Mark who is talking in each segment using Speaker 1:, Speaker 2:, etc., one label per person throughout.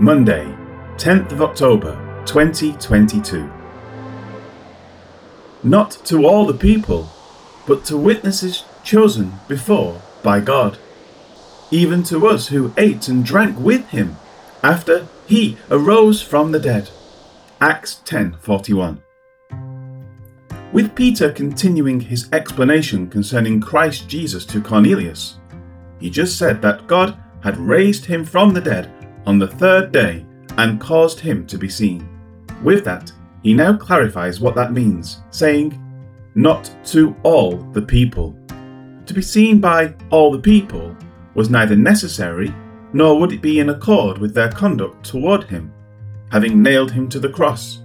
Speaker 1: Monday, 10th of October 2022. Not to all the people, but to witnesses chosen before by God, even to us who ate and drank with him after he arose from the dead. Acts 10:41. With Peter continuing his explanation concerning Christ Jesus to Cornelius, he just said that God had raised him from the dead on the third day and caused him to be seen. With that, he now clarifies what that means, saying, Not to all the people. To be seen by all the people was neither necessary nor would it be in accord with their conduct toward him, having nailed him to the cross.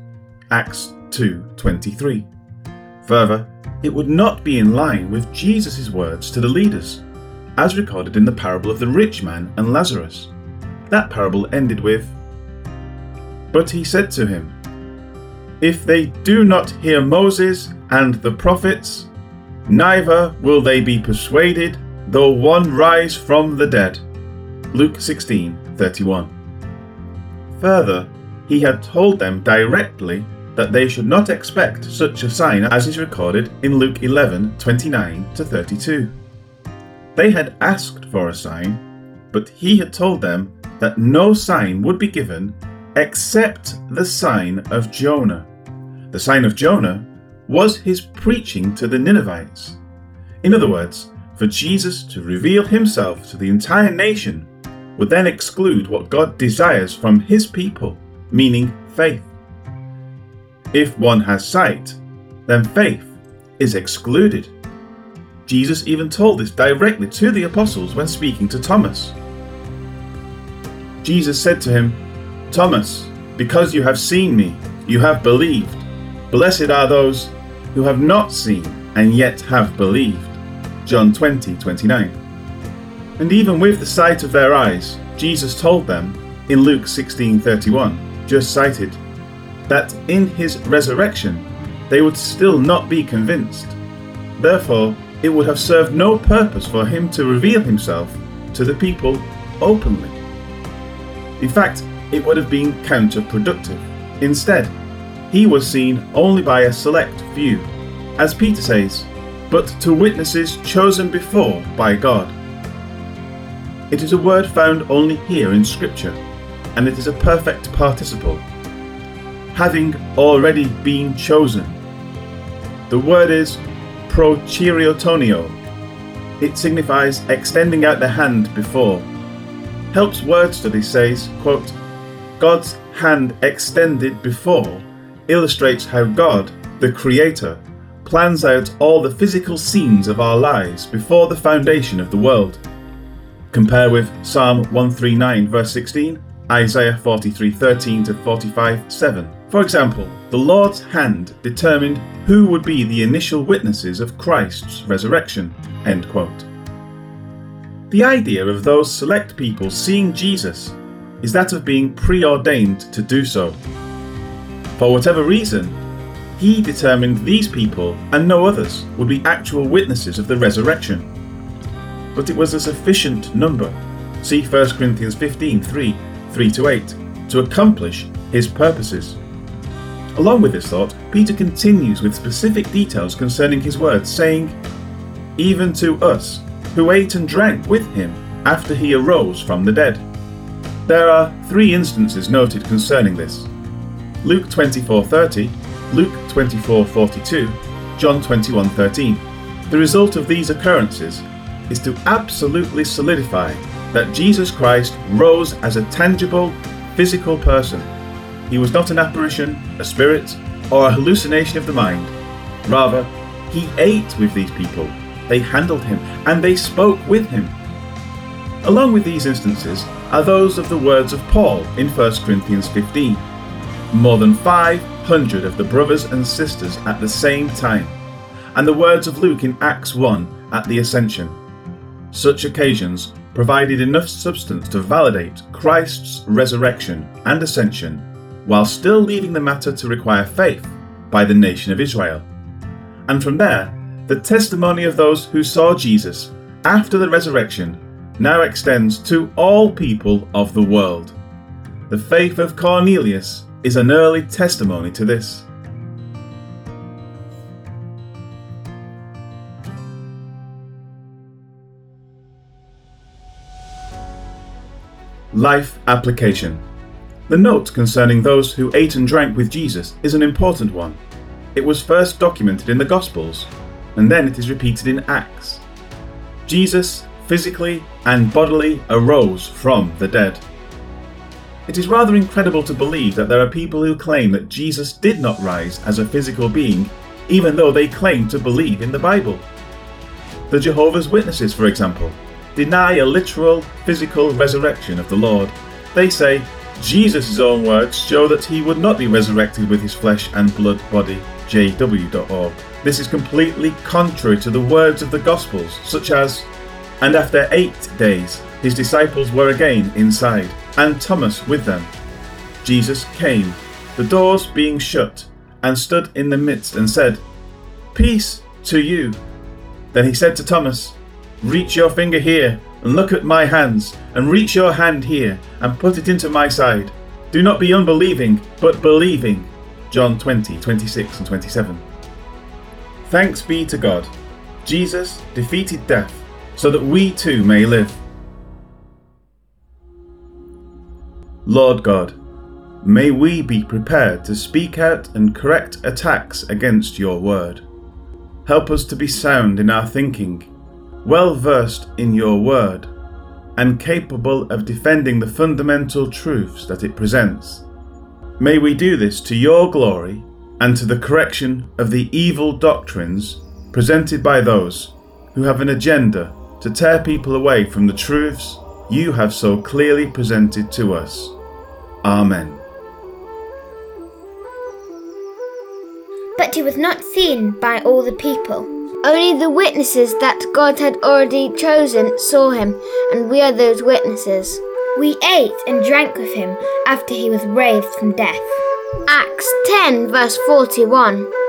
Speaker 1: Acts 2:23. Further, it would not be in line with Jesus' words to the leaders, as recorded in the parable of the rich man and Lazarus. That parable ended with But he said to him, If they do not hear Moses and the prophets, neither will they be persuaded, though one rise from the dead. Luke 16:31. Further, he had told them directly that they should not expect such a sign as is recorded in Luke 11:29 to 32. They had asked for a sign, but he had told them that no sign would be given except the sign of Jonah. The sign of Jonah was his preaching to the Ninevites. In other words, for Jesus to reveal himself to the entire nation would then exclude what God desires from his people, meaning faith. If one has sight, then faith is excluded. Jesus even told this directly to the apostles when speaking to Thomas. Jesus said to him, Thomas, because you have seen me, you have believed. Blessed are those who have not seen and yet have believed. John 20 29. And even with the sight of their eyes, Jesus told them in Luke 16 31, just cited, that in his resurrection they would still not be convinced. Therefore, it would have served no purpose for him to reveal himself to the people openly. In fact, it would have been counterproductive. Instead, he was seen only by a select few, as Peter says, but to witnesses chosen before by God. It is a word found only here in Scripture, and it is a perfect participle. Having already been chosen. The word is prochiriotonio. It signifies extending out the hand before. Helps Word Study says, quote, God's hand extended before illustrates how God, the Creator, plans out all the physical scenes of our lives before the foundation of the world. Compare with Psalm 139, verse 16, Isaiah 43, 13 to 45, 7. For example, the Lord's hand determined who would be the initial witnesses of Christ's resurrection. End quote. The idea of those select people seeing Jesus is that of being preordained to do so. For whatever reason, he determined these people and no others would be actual witnesses of the resurrection. But it was a sufficient number, see 1 Corinthians 15 3, 3 to 8, to accomplish his purposes. Along with this thought, Peter continues with specific details concerning his words, saying, Even to us, who ate and drank with him after he arose from the dead. There are three instances noted concerning this Luke 24:30, Luke 24:42, John 21:13. The result of these occurrences is to absolutely solidify that Jesus Christ rose as a tangible, physical person. He was not an apparition, a spirit, or a hallucination of the mind. Rather, he ate with these people they handled him, and they spoke with him. Along with these instances are those of the words of Paul in 1 Corinthians 15. More than 500 of the brothers and sisters at the same time, and the words of Luke in Acts 1 at the Ascension. Such occasions provided enough substance to validate Christ's resurrection and ascension, while still leaving the matter to require faith by the nation of Israel. And from there, the testimony of those who saw Jesus after the resurrection now extends to all people of the world. The faith of Cornelius is an early testimony to this. Life application. The note concerning those who ate and drank with Jesus is an important one. It was first documented in the Gospels, and then it is repeated in Acts. Jesus physically and bodily arose from the dead. It is rather incredible to believe that there are people who claim that Jesus did not rise as a physical being, even though they claim to believe in the Bible. The Jehovah's Witnesses, for example, deny a literal physical resurrection of the Lord. They say Jesus' own words show that he would not be resurrected with his flesh and blood body. JW.org. This is completely contrary to the words of the Gospels, such as, And after eight days his disciples were again inside, and Thomas with them. Jesus came, the doors being shut, and stood in the midst and said, Peace to you. Then he said to Thomas, Reach your finger here, and look at my hands, and reach your hand here, and put it into my side. Do not be unbelieving, but believing. John 20, 26 and 27. Thanks be to God. Jesus defeated death so that we too may live. Lord God, may we be prepared to speak out and correct attacks against your word. Help us to be sound in our thinking, well versed in your word, and capable of defending the fundamental truths that it presents. May we do this to your glory and to the correction of the evil doctrines presented by those who have an agenda to tear people away from the truths you have so clearly presented to us. Amen.
Speaker 2: But he was not seen by all the people. Only the witnesses that God had already chosen saw him, and we are those witnesses. We ate and drank with him after he was raised from death. Acts 10, verse 41.